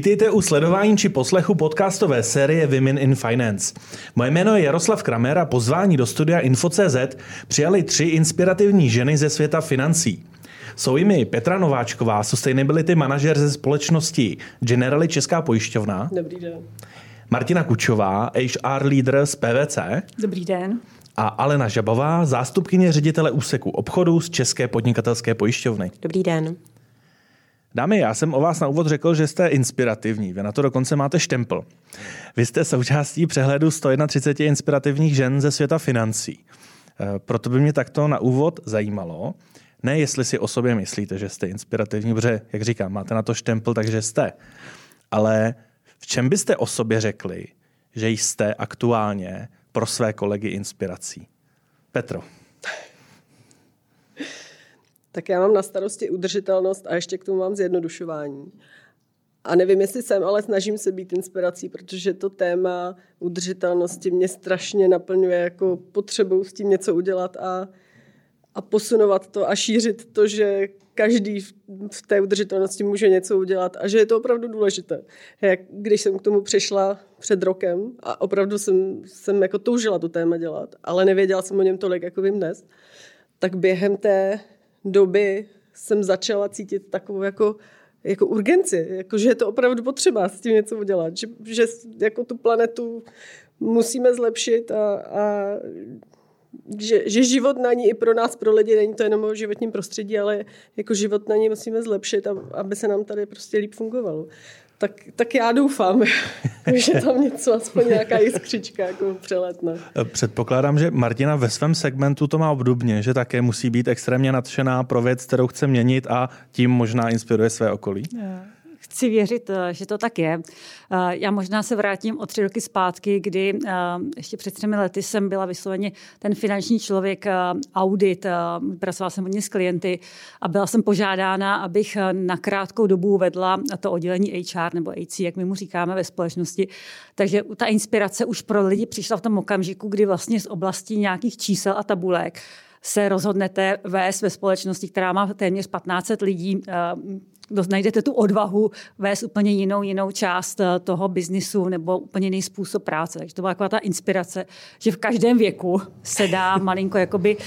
Vítejte u sledování či poslechu podcastové série Women in Finance. Moje jméno je Jaroslav Kramer a pozvání do studia Info.cz přijali tři inspirativní ženy ze světa financí. Jsou jimi Petra Nováčková, sustainability manažer ze společnosti Generali Česká pojišťovna. Dobrý den. Martina Kučová, HR leader z PVC. Dobrý den. A Alena Žabová, zástupkyně ředitele úseku obchodu z České podnikatelské pojišťovny. Dobrý den. Dámy, já jsem o vás na úvod řekl, že jste inspirativní. Vy na to dokonce máte štempl. Vy jste součástí přehledu 131 inspirativních žen ze světa financí. E, proto by mě takto na úvod zajímalo, ne jestli si o sobě myslíte, že jste inspirativní, protože, jak říkám, máte na to štempl, takže jste. Ale v čem byste o sobě řekli, že jste aktuálně pro své kolegy inspirací? Petro. Tak já mám na starosti udržitelnost a ještě k tomu mám zjednodušování. A nevím, jestli jsem, ale snažím se být inspirací, protože to téma udržitelnosti mě strašně naplňuje jako potřebou s tím něco udělat a, a posunovat to a šířit to, že každý v té udržitelnosti může něco udělat a že je to opravdu důležité. Jak když jsem k tomu přišla před rokem a opravdu jsem, jsem jako toužila to téma dělat, ale nevěděla jsem o něm tolik, jako vím dnes, tak během té doby jsem začala cítit takovou jako, jako urgenci, jako, že je to opravdu potřeba s tím něco udělat, že, že jako tu planetu musíme zlepšit a, a že, že život na ní i pro nás, pro lidi, není to jenom o životním prostředí, ale jako život na ní musíme zlepšit, aby se nám tady prostě líp fungovalo tak, tak já doufám, že tam něco, aspoň nějaká jiskřička jako přeletne. Předpokládám, že Martina ve svém segmentu to má obdobně, že také musí být extrémně nadšená pro věc, kterou chce měnit a tím možná inspiruje své okolí. Yeah chci věřit, eh, že to tak je. Eh, já možná se vrátím o tři roky zpátky, kdy eh, ještě před třemi lety jsem byla vysloveně ten finanční člověk audit, pracovala jsem hodně s klienty a byla jsem požádána, abych na krátkou dobu vedla to oddělení HR nebo AC, jak my mu říkáme ve společnosti. Takže ta inspirace už pro lidi přišla v tom okamžiku, kdy vlastně z oblasti nějakých čísel a tabulek se rozhodnete vést ve společnosti, která má téměř 15 lidí, najdete tu odvahu vést úplně jinou, jinou část eh, toho biznisu nebo úplně jiný způsob práce. Takže to byla taková ta inspirace, že v každém věku se dá malinko jakoby uh,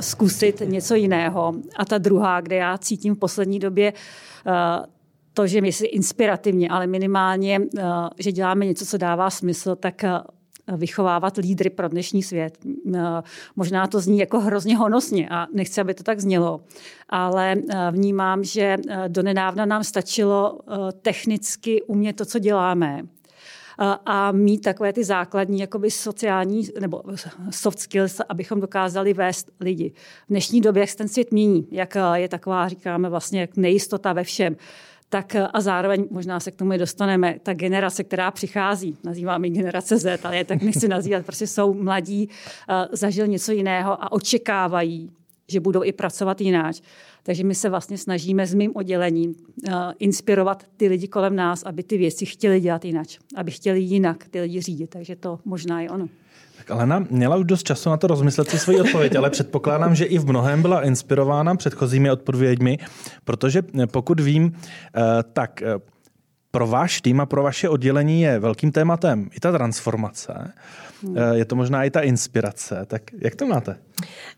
zkusit něco jiného. A ta druhá, kde já cítím v poslední době uh, to, že my si inspirativně, ale minimálně, že děláme něco, co dává smysl, tak vychovávat lídry pro dnešní svět. Možná to zní jako hrozně honosně a nechci, aby to tak znělo, ale vnímám, že donedávna nám stačilo technicky umět to, co děláme a mít takové ty základní jakoby sociální nebo soft skills, abychom dokázali vést lidi. V dnešní době, jak se ten svět mění, jak je taková, říkáme vlastně, nejistota ve všem, tak a zároveň možná se k tomu dostaneme, ta generace, která přichází, nazýváme generace Z, ale je tak nechci nazývat, prostě jsou mladí, zažil něco jiného a očekávají, že budou i pracovat jináč. Takže my se vlastně snažíme s mým oddělením inspirovat ty lidi kolem nás, aby ty věci chtěli dělat jinak, aby chtěli jinak ty lidi řídit. Takže to možná je ono. Tak Alena měla už dost času na to rozmyslet si svoji odpověď, ale předpokládám, že i v mnohem byla inspirována předchozími odpověďmi, protože eh, pokud vím, eh, tak eh, pro váš tým a pro vaše oddělení je velkým tématem i ta transformace. Hmm. Je to možná i ta inspirace. Tak jak to máte?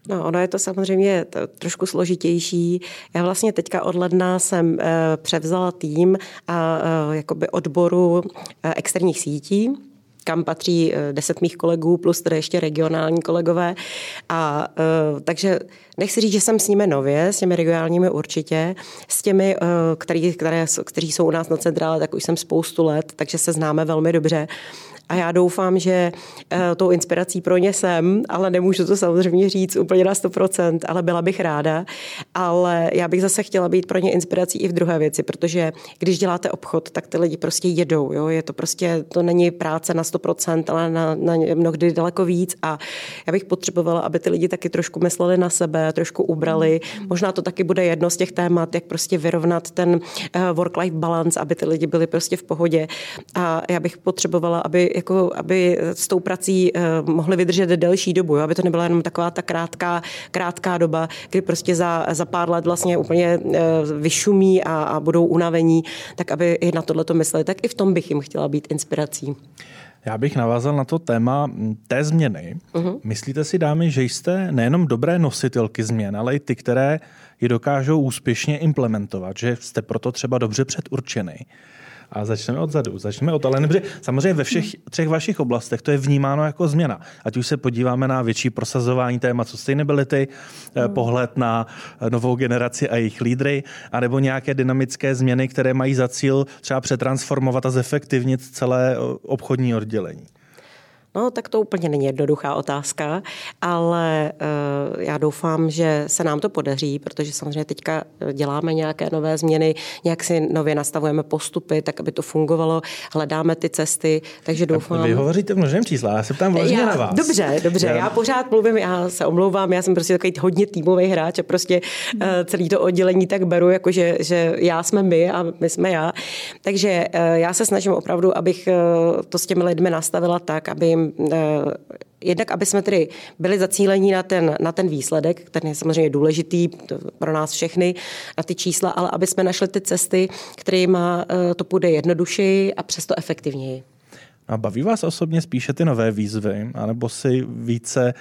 No, ono je to samozřejmě trošku složitější. Já vlastně teďka od ledna jsem převzala tým a jakoby odboru externích sítí kam patří eh, deset mých kolegů, plus tedy ještě regionální kolegové. A uh, takže nechci říct, že jsem s nimi nově, s těmi regionálními určitě, s těmi, uh, který, které, kteří jsou u nás na centrále, tak už jsem spoustu let, takže se známe velmi dobře. A já doufám, že uh, tou inspirací pro ně jsem, ale nemůžu to samozřejmě říct úplně na 100%, ale byla bych ráda. Ale já bych zase chtěla být pro ně inspirací i v druhé věci, protože když děláte obchod, tak ty lidi prostě jedou. Jo? Je to prostě, to není práce na 100%, ale na, na mnohdy daleko víc. A já bych potřebovala, aby ty lidi taky trošku mysleli na sebe, trošku ubrali. Možná to taky bude jedno z těch témat, jak prostě vyrovnat ten uh, work-life balance, aby ty lidi byli prostě v pohodě. A já bych potřebovala, aby jako, aby s tou prací mohli vydržet delší dobu, jo? aby to nebyla jenom taková ta krátká, krátká doba, kdy prostě za, za pár let vlastně úplně vyšumí a, a budou unavení, tak aby i na tohle to mysleli. Tak i v tom bych jim chtěla být inspirací. Já bych navázal na to téma té změny. Uh-huh. Myslíte si, dámy, že jste nejenom dobré nositelky změn, ale i ty, které ji dokážou úspěšně implementovat, že jste proto třeba dobře předurčeny? A začneme odzadu. Začneme od ale protože samozřejmě ve všech třech vašich oblastech to je vnímáno jako změna. Ať už se podíváme na větší prosazování témat sustainability, mm. pohled na eh, novou generaci a jejich lídry, anebo nějaké dynamické změny, které mají za cíl třeba přetransformovat a zefektivnit celé eh, obchodní oddělení. No, tak to úplně není jednoduchá otázka, ale uh, já doufám, že se nám to podaří, protože samozřejmě teďka děláme nějaké nové změny, nějak si nově nastavujeme postupy, tak aby to fungovalo, hledáme ty cesty, takže doufám. Vy hovoříte v množném čísle, já se ptám vlastně na vás. Dobře, dobře, já... pořád mluvím, já se omlouvám, já jsem prostě takový hodně týmový hráč a prostě uh, celý to oddělení tak beru, jako že, že já jsme my a my jsme já. Takže uh, já se snažím opravdu, abych uh, to s těmi lidmi nastavila tak, aby jim Eh, jednak, aby jsme tedy byli zacílení na ten, na ten výsledek, který je samozřejmě důležitý pro nás všechny, na ty čísla, ale aby jsme našli ty cesty, kterými eh, to půjde jednodušeji a přesto efektivněji. A baví vás osobně spíše ty nové výzvy, anebo si více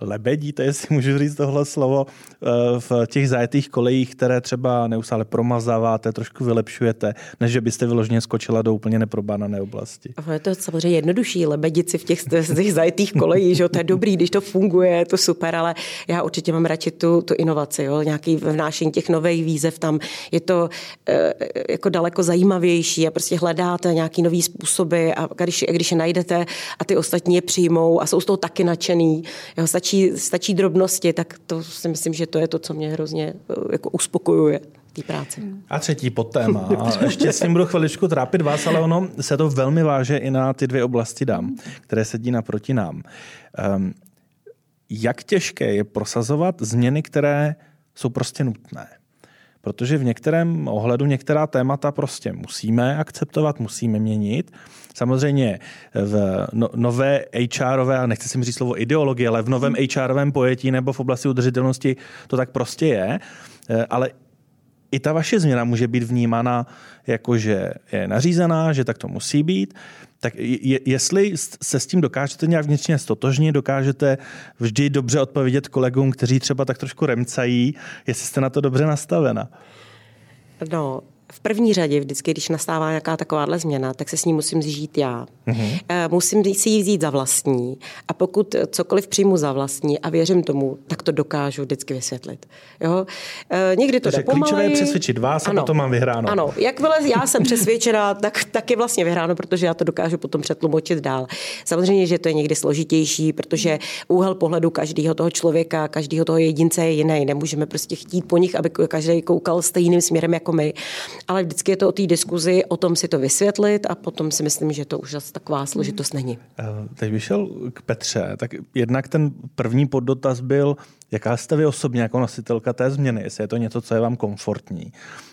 lebedíte, jestli můžu říct tohle slovo, eh, v těch zajetých kolejích, které třeba neustále promazáváte, trošku vylepšujete, než že byste vyloženě skočila do úplně neprobánané oblasti. Je to samozřejmě jednodušší lebedit si v těch, těch zajetých kolejích, že to je dobrý, když to funguje, je to super, ale já určitě mám radši tu, tu inovaci, jo? nějaký vnášení těch nových výzev tam. Je to e, jako daleko zajímavější a prostě hledáte nějaký nový způsoby a když, když je najdete a ty ostatní je přijmou a jsou z toho taky nadšený, jo, stačí stačí, stačí drobnosti, tak to si myslím, že to je to, co mě hrozně eh, jako uspokojuje té práci. A třetí podtéma. Ještě s tím budu chviličku trápit vás, ale ono se to velmi váže i na ty dvě oblasti dám, které sedí naproti nám. Um, jak těžké je prosazovat změny, které jsou prostě nutné? Protože v některém ohledu některá témata prostě musíme akceptovat, musíme měnit. Samozřejmě v no, nové HRové, a nechci si říct slovo ideologie, ale v novém HRovém pojetí nebo v oblasti udržitelnosti to tak prostě je. Eh, ale i ta vaše změna může být vnímána jako, že je nařízená, že tak to musí být. Tak je, jestli se s tím dokážete nějak vnitřně stotožnit, dokážete vždy dobře odpovědět kolegům, kteří třeba tak trošku remcají, jestli jste na to dobře nastavena. No, v první řadě vždycky, když nastává nějaká takováhle změna, tak se s ní musím zžít já. Mm-hmm. Musím si ji vzít za vlastní a pokud cokoliv přijmu za vlastní a věřím tomu, tak to dokážu vždycky vysvětlit. Jo? Eh, někdy to Takže jde klíčové je přesvědčit vás ano, a potom mám vyhráno. Ano, jakmile já jsem přesvědčená, tak, tak je vlastně vyhráno, protože já to dokážu potom přetlumočit dál. Samozřejmě, že to je někdy složitější, protože úhel pohledu každého toho člověka, každého toho jedince je jiný. Nemůžeme prostě chtít po nich, aby každý koukal stejným směrem jako my ale vždycky je to o té diskuzi, o tom si to vysvětlit a potom si myslím, že to už zase taková složitost není. Eh, teď bych šel k Petře, tak jednak ten první poddotaz byl, jaká jste vy osobně jako nositelka té změny, jestli je to něco, co je vám komfortní.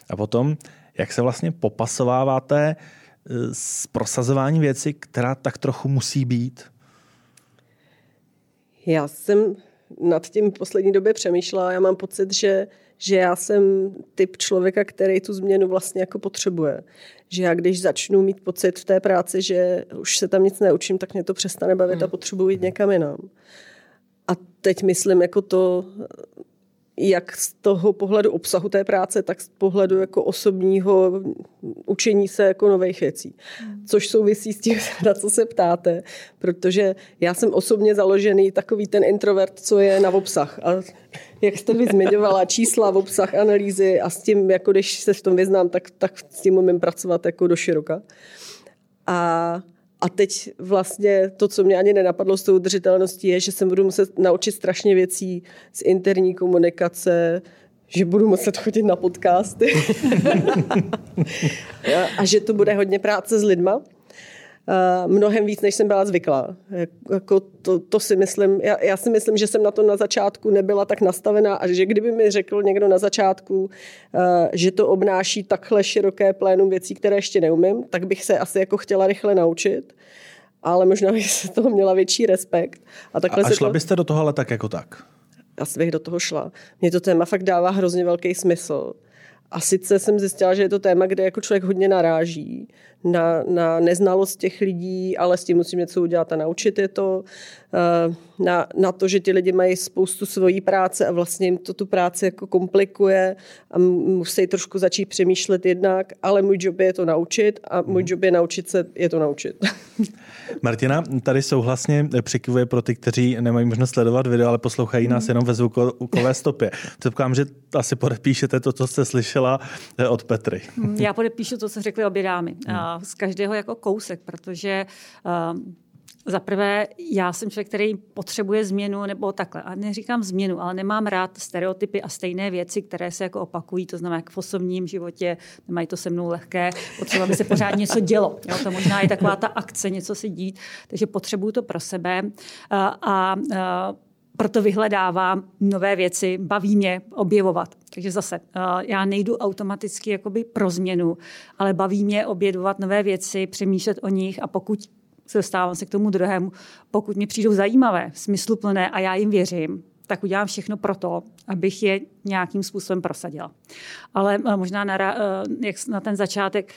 A potom, jak se vlastně popasováváte eh, s prosazováním věci, která tak trochu musí být? Já jsem nad tím poslední době přemýšlela. Já mám pocit, že že já jsem typ člověka, který tu změnu vlastně jako potřebuje. Že já když začnu mít pocit v té práci, že už se tam nic neučím, tak mě to přestane bavit a hmm. potřebuji jít někam jinam. A teď myslím jako to, jak z toho pohledu obsahu té práce, tak z pohledu jako osobního učení se jako nových věcí. Což souvisí s tím, na co se ptáte, protože já jsem osobně založený takový ten introvert, co je na obsah. A jak jste mi zmiňovala, čísla, v obsah, analýzy a s tím, jako když se v tom vyznám, tak, tak s tím umím pracovat jako do široka. A a teď vlastně to, co mě ani nenapadlo s tou udržitelností, je, že se budu muset naučit strašně věcí z interní komunikace, že budu muset chodit na podcasty a že to bude hodně práce s lidma. Uh, mnohem víc, než jsem byla zvyklá. Jako to, to si myslím, já, já si myslím, že jsem na to na začátku nebyla tak nastavená a že kdyby mi řekl někdo na začátku, uh, že to obnáší takhle široké plénum věcí, které ještě neumím, tak bych se asi jako chtěla rychle naučit. ale možná bych se toho měla větší respekt. A, takhle a, a šla to... byste do toho ale tak jako tak? Asi bych do toho šla. Mně to téma fakt dává hrozně velký smysl. A sice jsem zjistila, že je to téma, kde jako člověk hodně naráží na, na neznalost těch lidí, ale s tím musím něco udělat a naučit je to. Eh, na, na to, že ti lidi mají spoustu svojí práce a vlastně jim to tu práci jako komplikuje a musí trošku začít přemýšlet jednak, ale můj job je to naučit a můj mhm. job je naučit se je to naučit. Martina tady souhlasně přikivuje pro ty, kteří nemají možnost sledovat video, ale poslouchají nás mhm. jenom ve zvukové stopě. Předpokládám, že asi podepíšete to, co jste slyšela eh, od Petry. Já podepíšu to, co řekly obě dámy. Hmm. Z každého jako kousek, protože uh, za prvé, já jsem člověk, který potřebuje změnu nebo takhle. A neříkám změnu, ale nemám rád stereotypy a stejné věci, které se jako opakují. To znamená, jak v osobním životě nemají to se mnou lehké, potřeba, aby se pořád něco dělo. Jo, to možná je taková ta akce, něco si dít. Takže potřebuju to pro sebe. A, a, proto vyhledávám nové věci, baví mě objevovat. Takže zase, já nejdu automaticky jakoby pro změnu, ale baví mě objevovat nové věci, přemýšlet o nich a pokud se dostávám se k tomu druhému, pokud mi přijdou zajímavé, smysluplné a já jim věřím, tak udělám všechno pro to, abych je nějakým způsobem prosadila. Ale eh, možná na, eh, jak na ten začátek,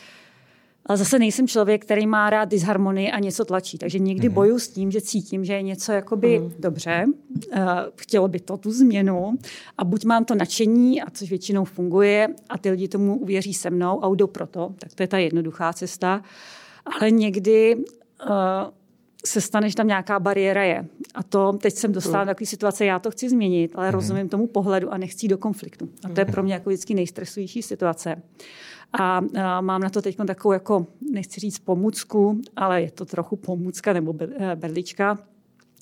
ale zase nejsem člověk, který má rád disharmonii a něco tlačí. Takže někdy mm. boju s tím, že cítím, že je něco jakoby mm. dobře, uh, chtělo by to tu změnu a buď mám to nadšení, a což většinou funguje, a ty lidi tomu uvěří se mnou a jdou pro to, tak to je ta jednoduchá cesta. Ale někdy se stane, že tam nějaká bariéra je. A to teď jsem dostala do takové situace, já to chci změnit, ale mm. rozumím tomu pohledu a nechci do konfliktu. A to je pro mě jako vždycky nejstresující situace. A, a mám na to teď takovou, jako, nechci říct pomůcku, ale je to trochu pomůcka nebo eh, berlička,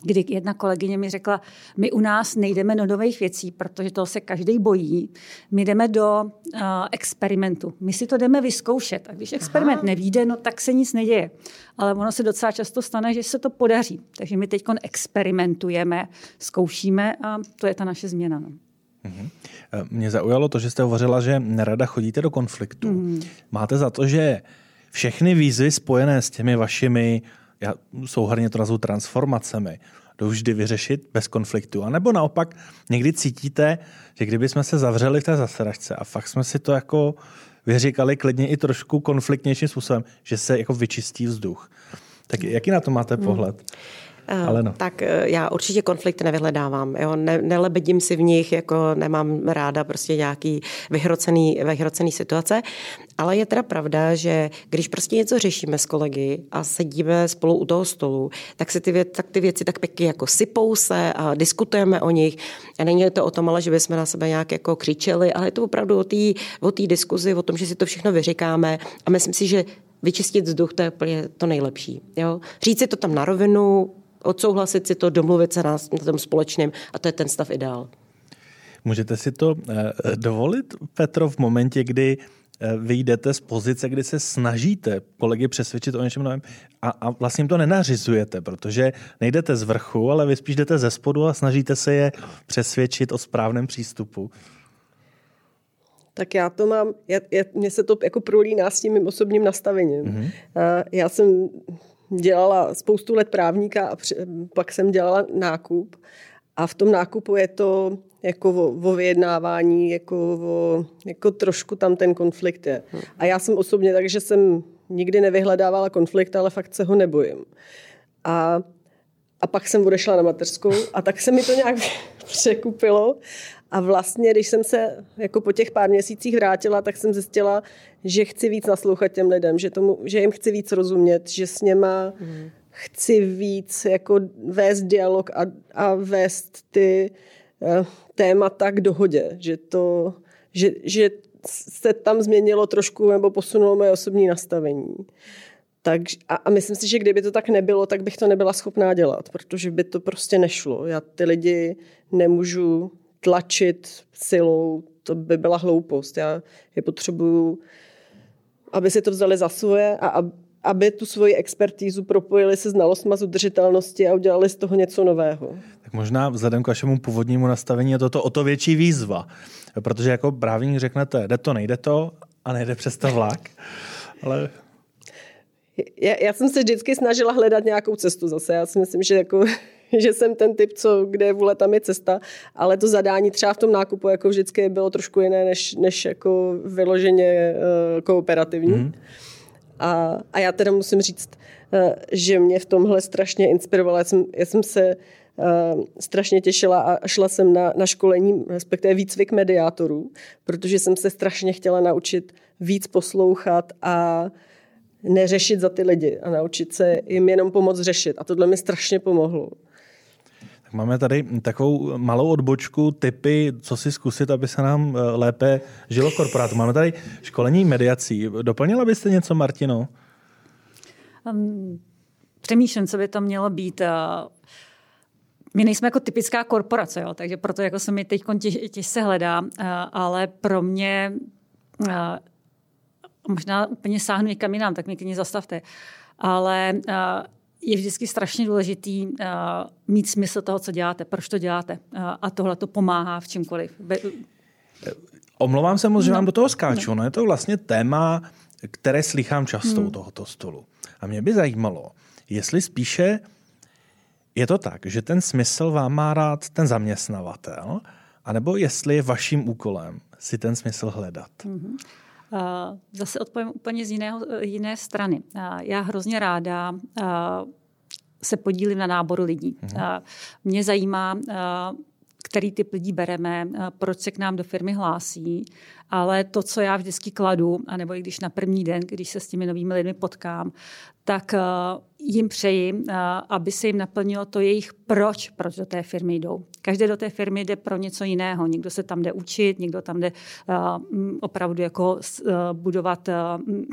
kdy jedna kolegyně mi řekla, my u nás nejdeme do nových věcí, protože toho se každý bojí. My jdeme do uh, experimentu. My si to jdeme vyzkoušet. A když experiment Aha. nevíde, no tak se nic neděje. Ale ono se docela často stane, že se to podaří. Takže my teď experimentujeme, zkoušíme a to je ta naše změna. No. Mhm. Eh, mě zaujalo to, že jste hovořila, že nerada chodíte do konfliktu. Mm. Máte za to, že všechny výzvy spojené s těmi vašimi já souhrně to nazvu transformacemi, jdou vždy vyřešit bez konfliktu. A nebo naopak někdy cítíte, že kdyby jsme se zavřeli v té zasedačce a fakt jsme si to jako vyříkali klidně i trošku konfliktnějším způsobem, že se jako vyčistí vzduch. Tak jaký na to máte hmm. pohled? Hmm. Ale no. Tak eh, já určitě konflikt nevyhledávám. Jo? Ne, nelebedím si v nich, jako nemám ráda prostě nějaký vyhrocený, vyhrocený situace. Ale je teda pravda, že když prostě něco řešíme s kolegy a sedíme spolu u toho stolu, tak, se ty, vě, tak ty věci tak pěkně jako sypou se a diskutujeme o nich. A není to o tom, ale že bychom na sebe nějak jako křičeli, ale je to opravdu o té o diskuzi, o tom, že si to všechno vyříkáme. A myslím si, že vyčistit vzduch, to je úplně to nejlepší. Jo? Říct si to tam na rovinu, odsouhlasit si to, domluvit se na, na tom společném a to je ten stav ideál. Můžete si to eh, dovolit, Petro, v momentě, kdy eh, vy jdete z pozice, kdy se snažíte kolegy přesvědčit o něčem novém a, a vlastně jim to nenařizujete, protože nejdete z vrchu, ale vy spíš jdete ze spodu a snažíte se je přesvědčit o správném přístupu. Tak já to mám, já, já, mně se to jako prolíná s tím mým osobním nastavením. Mm-hmm. Já jsem dělala spoustu let právníka a pak jsem dělala nákup. A v tom nákupu je to jako o, o vyjednávání, jako, o, jako trošku tam ten konflikt je. A já jsem osobně tak, že jsem nikdy nevyhledávala konflikt, ale fakt se ho nebojím. A, a pak jsem odešla na mateřskou a tak se mi to nějak překupilo a vlastně, když jsem se jako po těch pár měsících vrátila, tak jsem zjistila, že chci víc naslouchat těm lidem, že, tomu, že jim chci víc rozumět, že s něma mm. chci víc jako vést dialog a, a vést ty uh, témata k dohodě, že to, že, že se tam změnilo trošku nebo posunulo moje osobní nastavení. Tak, a, a myslím si, že kdyby to tak nebylo, tak bych to nebyla schopná dělat, protože by to prostě nešlo. Já ty lidi nemůžu tlačit silou, to by byla hloupost. Já je potřebuju, aby si to vzali za svoje a aby tu svoji expertízu propojili se znalostma z udržitelnosti a udělali z toho něco nového. Tak možná vzhledem k vašemu původnímu nastavení je toto o to větší výzva, protože jako právník řeknete, jde to, nejde to a nejde přes to vlak, ale já, já jsem se vždycky snažila hledat nějakou cestu zase. Já si myslím, že jako že jsem ten typ, co, kde je vůle, tam je cesta, ale to zadání třeba v tom nákupu jako vždycky bylo trošku jiné, než, než jako vyloženě uh, kooperativní. Mm. A, a já teda musím říct, uh, že mě v tomhle strašně inspirovala. Já jsem, já jsem se uh, strašně těšila a šla jsem na, na školení, respektive výcvik mediátorů, protože jsem se strašně chtěla naučit víc poslouchat a neřešit za ty lidi a naučit se jim jenom pomoct řešit. A tohle mi strašně pomohlo. Tak máme tady takovou malou odbočku, typy, co si zkusit, aby se nám eh, lépe žilo v korporátu. Máme tady školení mediací. Doplnila byste něco, Martino? Um, přemýšlím, co by to mělo být. Eh, my nejsme jako typická korporace, jo, takže proto jako se mi teď těž, těžce hledá, eh, ale pro mě možná úplně sáhnu někam jinam, tak mě klidně zastavte. Ale je vždycky strašně důležitý uh, mít smysl toho, co děláte, proč to děláte. Uh, a tohle to pomáhá v čemkoliv. Be- Omlouvám se moc, že no. vám do toho skáču. No. no je to vlastně téma, které slychám často hmm. u tohoto stolu. A mě by zajímalo, jestli spíše je to tak, že ten smysl vám má rád ten zaměstnavatel, anebo jestli je vaším úkolem si ten smysl hledat. Hmm. Zase odpovím úplně z jiného, jiné strany. Já hrozně ráda se podílím na náboru lidí. Mhm. Mě zajímá, který typ lidí bereme, proč se k nám do firmy hlásí, ale to, co já vždycky kladu, anebo i když na první den, když se s těmi novými lidmi potkám, tak uh, jim přeji, uh, aby se jim naplnilo to jejich proč, proč do té firmy jdou. Každý do té firmy jde pro něco jiného. Někdo se tam jde učit, někdo tam jde uh, opravdu jako budovat uh,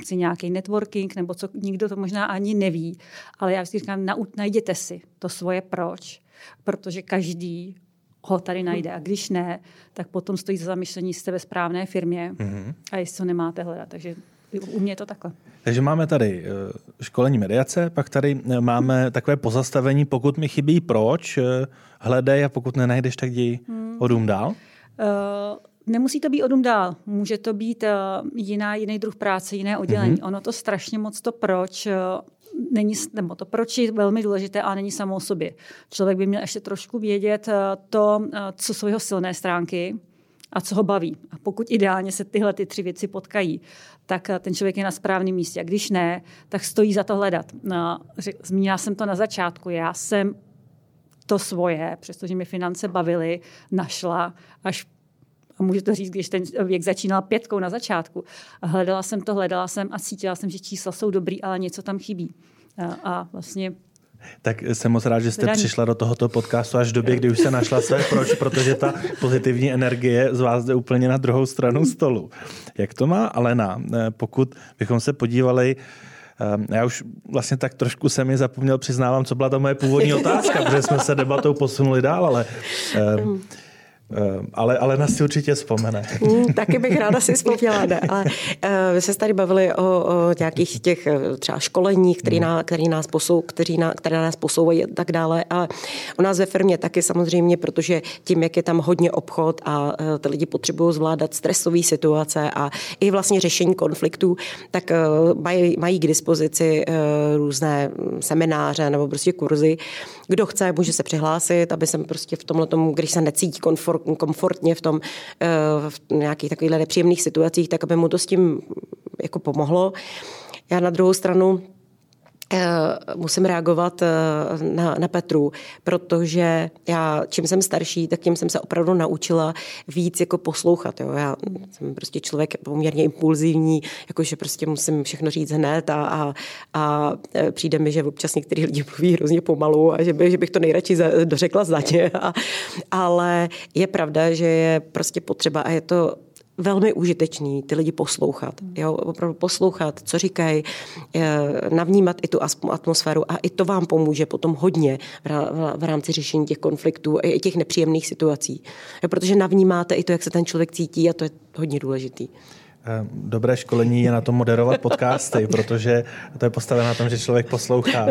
si nějaký networking, nebo co, nikdo to možná ani neví. Ale já vždycky říkám, najděte si to svoje proč, protože každý ho tady najde. A když ne, tak potom stojí za zamyšlení, jste ve správné firmě mm-hmm. a jestli to nemáte hledat. Takže u mě je to takhle. Takže máme tady eh, školení mediace, pak tady eh, máme takové pozastavení, pokud mi chybí proč, eh, hledej a pokud nenajdeš, tak jdi hmm. odum dál. Uh, nemusí to být odum dál. Může to být uh, jiná, jiný druh práce, jiné oddělení. Mm-hmm. Ono to strašně moc to proč uh, není, nebo to proč je velmi důležité, ale není samo o sobě. Člověk by měl ještě trošku vědět to, co jsou jeho silné stránky, a co ho baví. A pokud ideálně se tyhle ty tři věci potkají, tak eh, ten člověk je na správném místě. A když ne, tak stojí za to hledat. No, zmínila jsem to na začátku. Já jsem to svoje, přestože mi finance bavily, našla až a můžu to říct, když ten věk začínal pětkou na začátku. Hledala jsem to, hledala jsem a cítila jsem, že čísla jsou dobrý, ale něco tam chybí. A, a vlastně tak jsem moc rád, že jste Zdaní. přišla do tohoto podcastu až v době, kdy už se našla své proč, protože ta pozitivní energie z vás jde úplně na druhou stranu stolu. Jak to má Alena? Eh, pokud bychom se podívali eh, já už vlastně tak trošku jsem mi zapomněl, přiznávám, co byla ta moje původní otázka, protože jsme se debatou posunuli dál, ale eh, Eh, ale, ale na si určitě vzpomene. Mm, taky bych ráda si vzpomněla, ne? ale uh, vy se tady bavili o, o nějakých těch eh, třeba školeních, který, mm. ná, který nás posou, kteří ná, které nás posouvají a tak dále. A u nás ve firmě taky samozřejmě, protože tím, jak je tam hodně obchod a ty lidi potřebují zvládat stresové situace a i vlastně řešení konfliktů, tak mají, mají k dispozici různé semináře nebo prostě kurzy. Kdo chce, může se přihlásit, aby jsem prostě v tomhle tomu, když se necítí komfort, komfortně v tom eh, v nějakých takových nepříjemných situacích, tak aby mu to s tím jako pomohlo. Já na druhou stranu musím reagovat eh, na, na Petru, protože já, čím jsem starší, tak tím jsem se opravdu naučila víc jako poslouchat. Jo. Já jsem prostě člověk poměrně impulzivní, jakože prostě musím všechno říct hned a, a, a eh, přijde mi, že občas některý lidi mluví hrozně pomalu a že, by, že bych to nejradši dořekla zadě. A, ale je pravda, že je prostě potřeba a je to velmi užitečný ty lidi poslouchat. Jo? Opravdu poslouchat, co říkají, eh, navnímat i tu atmosféru a i to vám pomůže potom hodně v rámci řešení těch konfliktů i těch nepříjemných situací. Jo? Protože navnímáte i to, jak se ten člověk cítí a to je hodně důležitý. Eh, dobré školení je na tom moderovat podcasty, protože to je postavené na tom, že člověk poslouchá,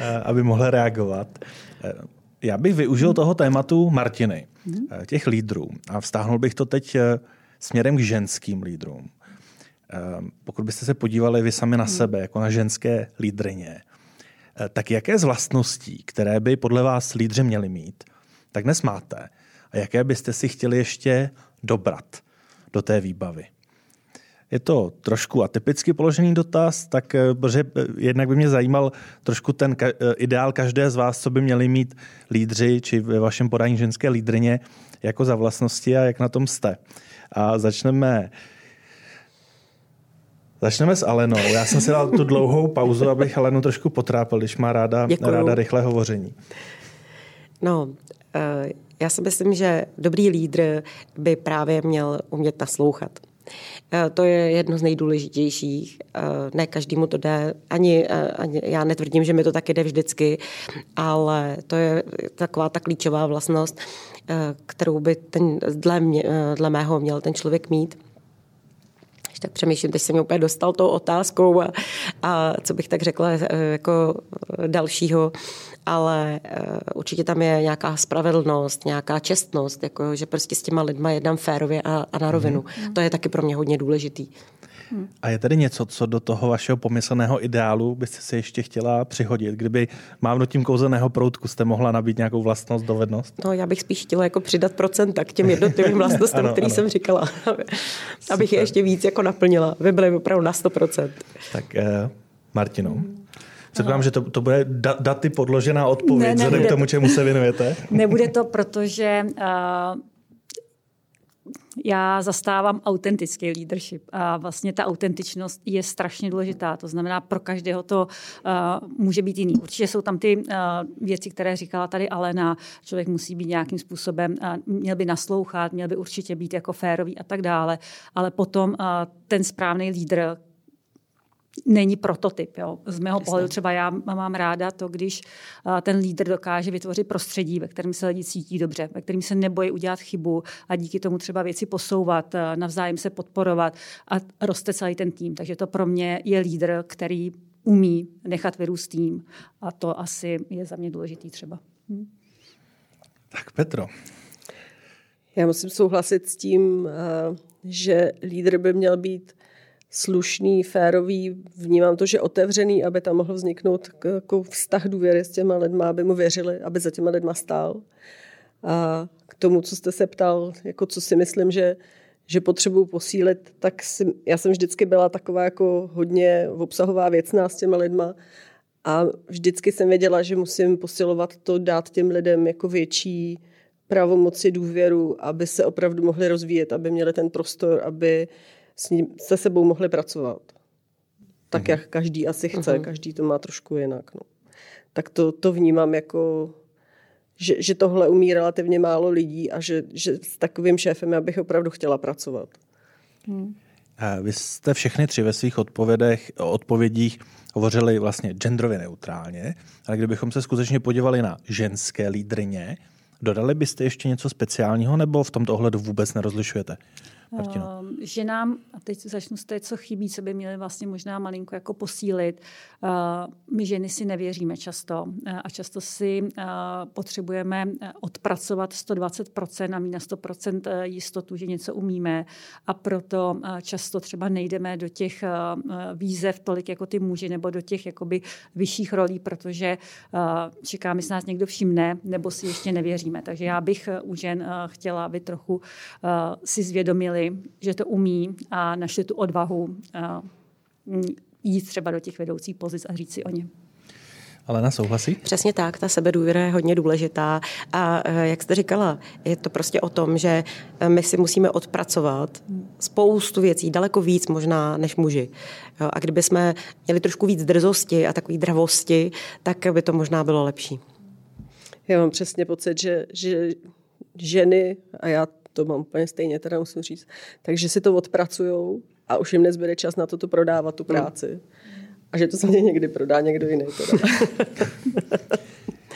eh, aby mohl reagovat. Já bych využil toho tématu Martiny, těch lídrů a vztáhnul bych to teď směrem k ženským lídrům. pokud byste se podívali vy sami na hmm. sebe, jako na ženské lídrině, eh, tak jaké z vlastností, které by podle vás lídři měli mít, tak dnes máte? A jaké byste si chtěli ještě dobrat do té výbavy? Je to trošku atypicky položený dotaz, tak eh, protože eh, jednak by mě zajímal trošku ten ideál každé z vás, co by měli mít lídři, či ve vašem podání ženské lídrině, jako za vlastnosti a jak na tom jste. A začneme Začneme s Alenou. Já jsem si dal tu dlouhou pauzu, abych Alenu trošku potrápil, když má ráda, ráda rychlé hovoření. No, eh, já si myslím, že dobrý lídr by právě měl umět naslouchat. Eh, to je jedno z nejdůležitějších. Eh, ne každému to jde, ani, ani já netvrdím, že mi to taky jde vždycky, ale to je taková ta klíčová vlastnost, kterou by ten, dle, mě, dle mého měl ten člověk mít tak přemýšlím, teď jsem mě úplně dostal tou otázkou a, a co bych tak řekla eh, jako dalšího, ale eh, určitě tam je nějaká spravedlnost, nějaká čestnost, jako, že prostě s těma lidma jednám férově a, a na rovinu. Mm. To je taky pro mě hodně důležitý. A je tady něco, co do toho vašeho pomyslného ideálu byste si ještě chtěla přihodit? Kdyby mávnutím kouzelného proutku jste mohla nabít nějakou vlastnost, dovednost? No, já bych spíš chtěla jako přidat procenta k těm jednotlivým vlastnostem, který jsem říkala. abych je ještě víc jako naplnila. Vy byly opravdu na 100%. Tak eh, Martino. Hmm. Předpokládám, že to, to bude da, daty podložená odpověď, ne, vzhledem k tomu, čemu se věnujete. Nebude to, protože uh, já zastávám autentický leadership a vlastně ta autentičnost je strašně důležitá. To znamená, pro každého to uh, může být jiný. Určitě jsou tam ty uh, věci, které říkala tady Alena. Člověk musí být nějakým způsobem, uh, měl by naslouchat, měl by určitě být jako férový a tak dále. Ale potom uh, ten správný lídr, není prototyp. Jo. Z mého Jasně. pohledu třeba já mám ráda to, když ten lídr dokáže vytvořit prostředí, ve kterém se lidi cítí dobře, ve kterém se nebojí udělat chybu a díky tomu třeba věci posouvat, navzájem se podporovat a roste celý ten tým. Takže to pro mě je lídr, který umí nechat vyrůst tým a to asi je za mě důležitý třeba. Hm. Tak Petro. Já musím souhlasit s tím, že lídr by měl být slušný, férový, vnímám to, že otevřený, aby tam mohl vzniknout jako vztah důvěry s těma lidma, aby mu věřili, aby za těma lidma stál. A k tomu, co jste se ptal, jako co si myslím, že, že potřebuji posílit, tak si, já jsem vždycky byla taková jako hodně obsahová věcná s těma lidma a vždycky jsem věděla, že musím posilovat to, dát těm lidem jako větší pravomoci, důvěru, aby se opravdu mohli rozvíjet, aby měli ten prostor, aby uh, s ním, se sebou mohli pracovat. Tak, mm. jak každý asi chce, mm. každý to má trošku jinak. No. Tak to, to vnímám jako, že, že tohle umí relativně málo lidí a že, že s takovým šéfem já bych opravdu chtěla pracovat. Mm. Vy jste všechny tři ve svých odpovědech, odpovědích hovořili vlastně genderově neutrálně, ale kdybychom se skutečně podívali na ženské lídrině, dodali byste ještě něco speciálního nebo v tomto ohledu vůbec nerozlišujete? Ehm, že nám, a teď začnu z té, co chybí, co by měli vlastně možná malinko jako posílit. Ehm, my ženy si nevěříme často ehm, a často si potřebujeme eh, odpracovat 120% a mít na 100% eh, jistotu, že něco umíme a proto eh, často třeba nejdeme do těch výzev tolik jako ty muži nebo do těch jakoby vyšších rolí, protože čekáme, jestli nás někdo všimne nebo si ještě nevěříme. Takže já bych u žen chtěla, aby trochu si zvědomili, že to umí a našli tu odvahu jít třeba do těch vedoucích pozic a říct si o ně. na souhlasí? Přesně tak, ta sebedůvěra je hodně důležitá. A e, jak jste říkala, je to prostě o tom, že e, my si musíme odpracovat spoustu věcí, daleko víc možná než muži. A kdyby jsme měli trošku víc drzosti a takové dravosti, tak by to možná bylo lepší. Já mám přesně pocit, že, že ženy, a já to mám úplně stejně, teda musím říct. Takže si to odpracujou a už jim nezbyde čas na to, to prodávat, tu práci. A že to se někdy prodá někdo jiný. Teda.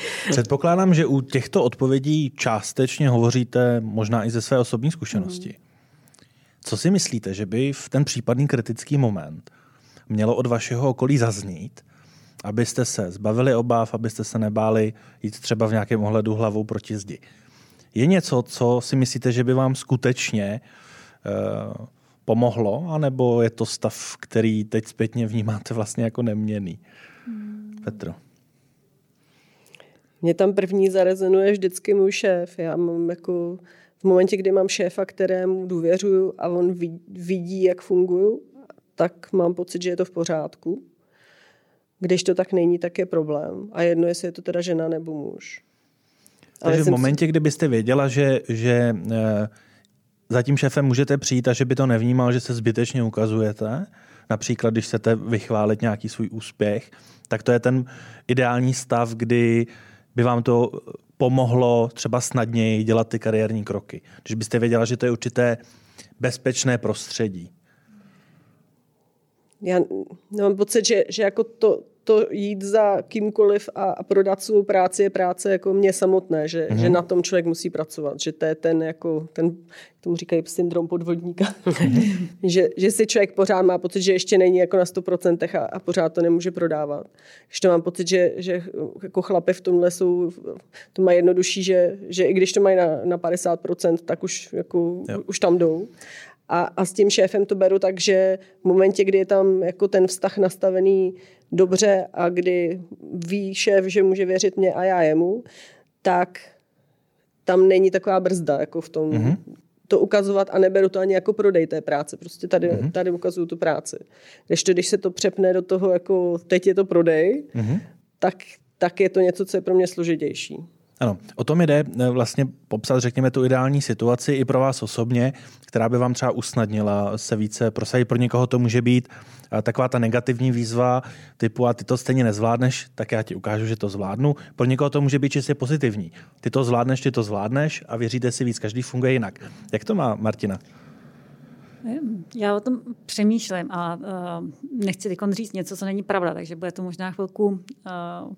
Předpokládám, že u těchto odpovědí částečně hovoříte možná i ze své osobní zkušenosti. Mm. Co si myslíte, že by v ten případný kritický moment mělo od vašeho okolí zaznít, abyste se zbavili obav, abyste se nebáli jít třeba v nějakém ohledu hlavou proti zdi? Je něco, co si myslíte, že by vám skutečně uh, pomohlo, anebo je to stav, který teď zpětně vnímáte vlastně jako neměný? Hmm. Petro. Mě tam první zarezonuje vždycky můj šéf. Já mám jako v momentě, kdy mám šéfa, kterému důvěřuju a on vidí, jak funguju, tak mám pocit, že je to v pořádku. Když to tak není, tak je problém. A jedno, jestli je to teda žena nebo muž. Takže v momentě, si... kdybyste věděla, že, že eh, za tím šéfem můžete přijít a že by to nevnímal, že se zbytečně ukazujete, například když chcete vychválit nějaký svůj úspěch, tak to je ten ideální stav, kdy by vám to pomohlo třeba snadněji dělat ty kariérní kroky. Když byste věděla, že to je určité bezpečné prostředí. Já mám pocit, že, že jako to, to jít za kýmkoliv a, a prodat svou práci je práce jako mě samotné, že, mm-hmm. že na tom člověk musí pracovat, že to je ten, jako, ten tomu říkají syndrom podvodníka, že, že si člověk pořád má pocit, že ještě není jako na 100% a, a pořád to nemůže prodávat. Když to mám pocit, že, že jako chlapy v tomhle jsou, to mají jednodušší, že, že i když to mají na, na 50%, tak už, jako, už tam jdou. A, a s tím šéfem to beru tak, že v momentě, kdy je tam jako ten vztah nastavený dobře a kdy ví šéf, že může věřit mě a já jemu, tak tam není taková brzda jako v tom mm-hmm. to ukazovat a neberu to ani jako prodej té práce. Prostě tady, mm-hmm. tady ukazuju tu práci. Když to, když se to přepne do toho, jako teď je to prodej, mm-hmm. tak, tak je to něco, co je pro mě složitější. Ano, o tom jde eh, vlastně popsat, řekněme, tu ideální situaci i pro vás osobně, která by vám třeba usnadnila se více prosadit. Pro někoho to může být eh, taková ta negativní výzva typu a ty to stejně nezvládneš, tak já ti ukážu, že to zvládnu. Pro někoho to může být čistě pozitivní. Ty to zvládneš, ty to zvládneš a věříte si víc, každý funguje jinak. Jak to má Martina? Já o tom přemýšlím a uh, nechci teď říct něco, co není pravda, takže bude to možná chvilku uh,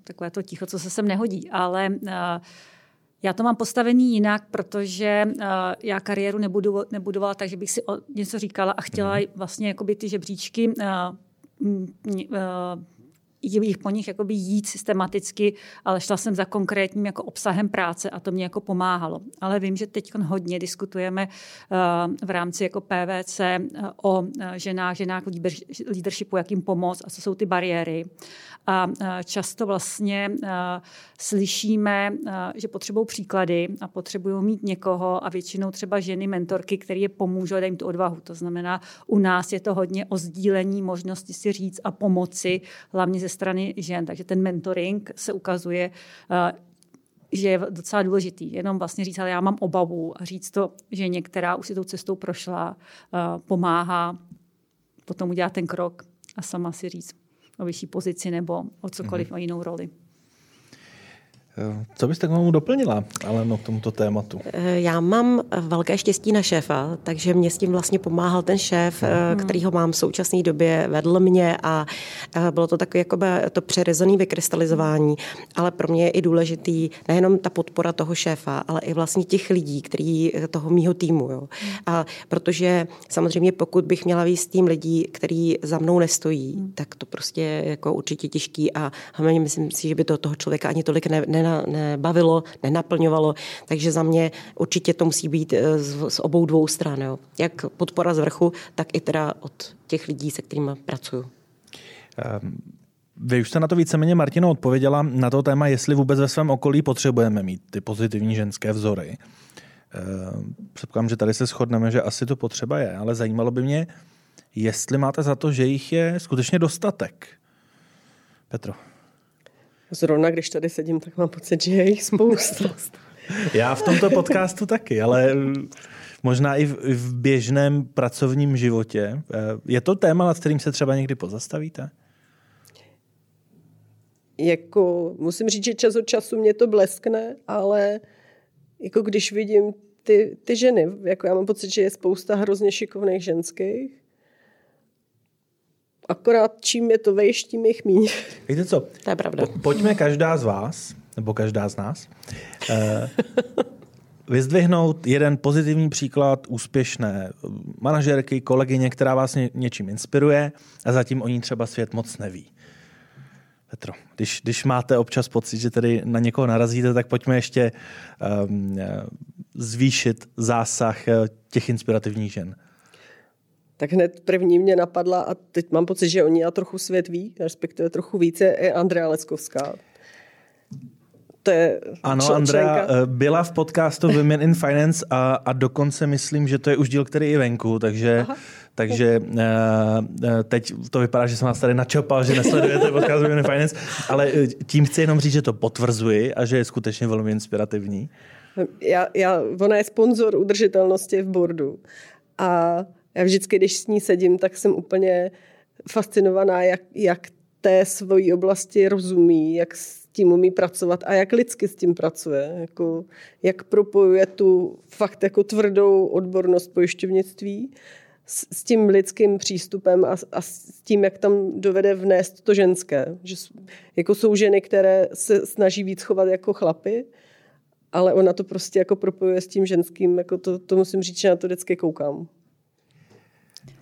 takové to ticho, co se sem nehodí, ale uh, já to mám postavený jinak, protože uh, já kariéru nebudu, nebudovala tak, že bych si o, něco říkala a chtěla mm. vlastně jakoby ty žebříčky uh, uh, jich po nich jakoby jít systematicky, ale šla jsem za konkrétním jako obsahem práce a to mě jako pomáhalo. Ale vím, že teď hodně diskutujeme uh, v rámci jako PVC eh, o uh, ženách, ženách leadershipu, jak jim pomoct a co jsou ty bariéry. A často vlastně slyšíme, že potřebují příklady a potřebují mít někoho a většinou třeba ženy, mentorky, které je pomůžou a jim tu odvahu. To znamená, u nás je to hodně o sdílení možnosti si říct a pomoci, hlavně ze strany žen. Takže ten mentoring se ukazuje, eh, že je docela důležitý. Jenom vlastně říct, ale já mám obavu a říct to, že některá už si tou cestou prošla, eh, pomáhá potom udělat ten krok a sama si říct o vyšší pozici nebo o cokoliv, mm-hmm. o jinou roli. Co byste k tomu doplnila, ale no, k tomuto tématu? Eh, já mám velké štěstí na šéfa, takže mě s tím vlastně pomáhal ten šéf, hmm. který ho mám v současné době, vedl mě a eh, bylo to takové jakoby to přerezené vykrystalizování, ale pro mě je i důležitý nejenom ta podpora toho šéfa, ale i vlastně těch lidí, který toho mýho týmu. Jo. A protože samozřejmě pokud bych měla víc tým lidí, který za mnou nestojí, hmm. tak to prostě je jako určitě těžký a hlavně myslím si, že by to toho člověka ani tolik ne, ne nebavilo, nenaplňovalo. Takže za mě určitě to musí být eh, z, z obou dvou stran. Jo. Jak podpora z vrchu, tak i teda od těch lidí, se kterými pracuju. Um. Vy už jste na to víceméně, Martino, odpověděla na to téma, jestli vůbec ve svém okolí potřebujeme mít ty pozitivní ženské vzory. Ehm, předpokládám, že tady se shodneme, že asi to potřeba je, ale zajímalo by mě, jestli máte za to, že jich je skutečně dostatek. Petro. Zrovna když tady sedím, tak mám pocit, že je jich spousta. Já v tomto podcastu taky, ale možná i v, v běžném pracovním životě. Eh, je to téma, nad kterým se třeba někdy pozastavíte? Jako, musím říct, že čas od času mě to bleskne, ale jako když vidím ty, ty ženy, jako já mám pocit, že je spousta hrozně šikovných ženských, Akorát čím je to vejš, tím je míň. Víte co? To je pravda. Po, pojďme každá z vás, nebo každá z nás, eh, vyzdvihnout jeden pozitivní příklad úspěšné manažerky, kolegyně, která vás ně, něčím inspiruje a zatím o ní třeba svět moc neví. Petro, když, když máte občas pocit, že tady na někoho narazíte, tak pojďme ještě um, zvýšit zásah eh, těch inspirativních žen. Tak hned první mě napadla a teď mám pocit, že oni a trochu svět ví, respektive trochu více, je Andrea Leckovská. To je ano, čl- Andrea členka. eh, byla v podcastu Women in Finance a, a dokonce myslím, že to je už díl, který je venku, takže, Aha. takže uh, teď to vypadá, že jsem vás tady načopal, že nesledujete podcast Women in Finance, ale eh, tím chci jenom říct, že to potvrzuji a že je skutečně velmi inspirativní. Já, já, ona je sponzor udržitelnosti v boardu. A já vždycky, když s ní sedím, tak jsem úplně fascinovaná, jak, jak té svojí oblasti rozumí, jak s tím umí pracovat a jak lidsky s tím pracuje. Jako, jak propojuje tu fakt jako tvrdou odbornost pojišťovnictví s, s tím lidským přístupem a, a s tím, jak tam dovede vnést to ženské. Že jako jsou ženy, které se snaží víc chovat jako chlapy, ale ona to prostě jako propojuje s tím ženským, jako to, to musím říct, že na to vždycky koukám.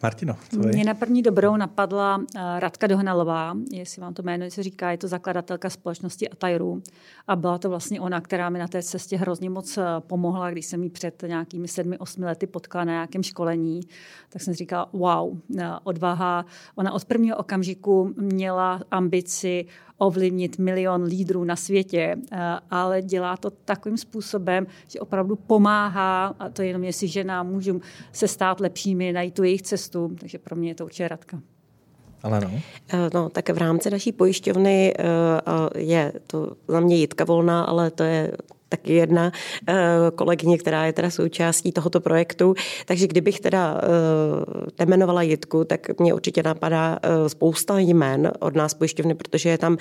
Martino, Mě je. na první dobrou napadla uh, Radka Dohnalová, jestli vám to jméno se říká, je to zakladatelka společnosti Atairu. A byla to vlastně ona, která mi na té cestě hrozně moc eh, pomohla, když jsem ji před nějakými sedmi, osmi lety potkala na nějakém školení. Tak jsem říkala, wow, eh, odvaha. Ona od prvního okamžiku měla ambici ovlivnit milion lídrů na světě, eh, ale dělá to takovým způsobem, že opravdu pomáhá, a to jenom jestli žena můžu se stát lepšími, najít tu jejich cestu, takže pro mě je to určitě Radka. Ale no. Eh, No, tak v rámci naší pojišťovny eh, je to za mě Jitka Volná, ale to je taky jedna eh, kolegyně, která je teda součástí tohoto projektu. Takže kdybych teda eh, nemenovala Jitku, tak mě určitě napadá eh, spousta jmen od nás pojišťovny, protože je tam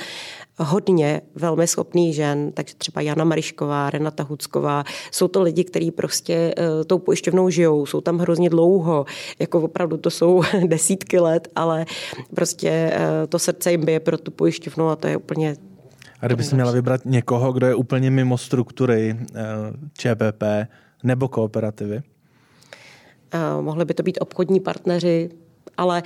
hodně velmi schopných žen, takže třeba Jana Marišková, Renata Hucková. Jsou to lidi, kteří prostě eh, tou pojišťovnou žijou, jsou tam hrozně dlouho, jako opravdu to jsou desítky let, ale prostě eh, to srdce jim bije pro tu pojišťovnu a to je úplně A kdyby měla vybrat někoho, kdo je úplně mimo struktury eh, ČPP nebo kooperativy? Uh, mohli by to být obchodní partneři, ale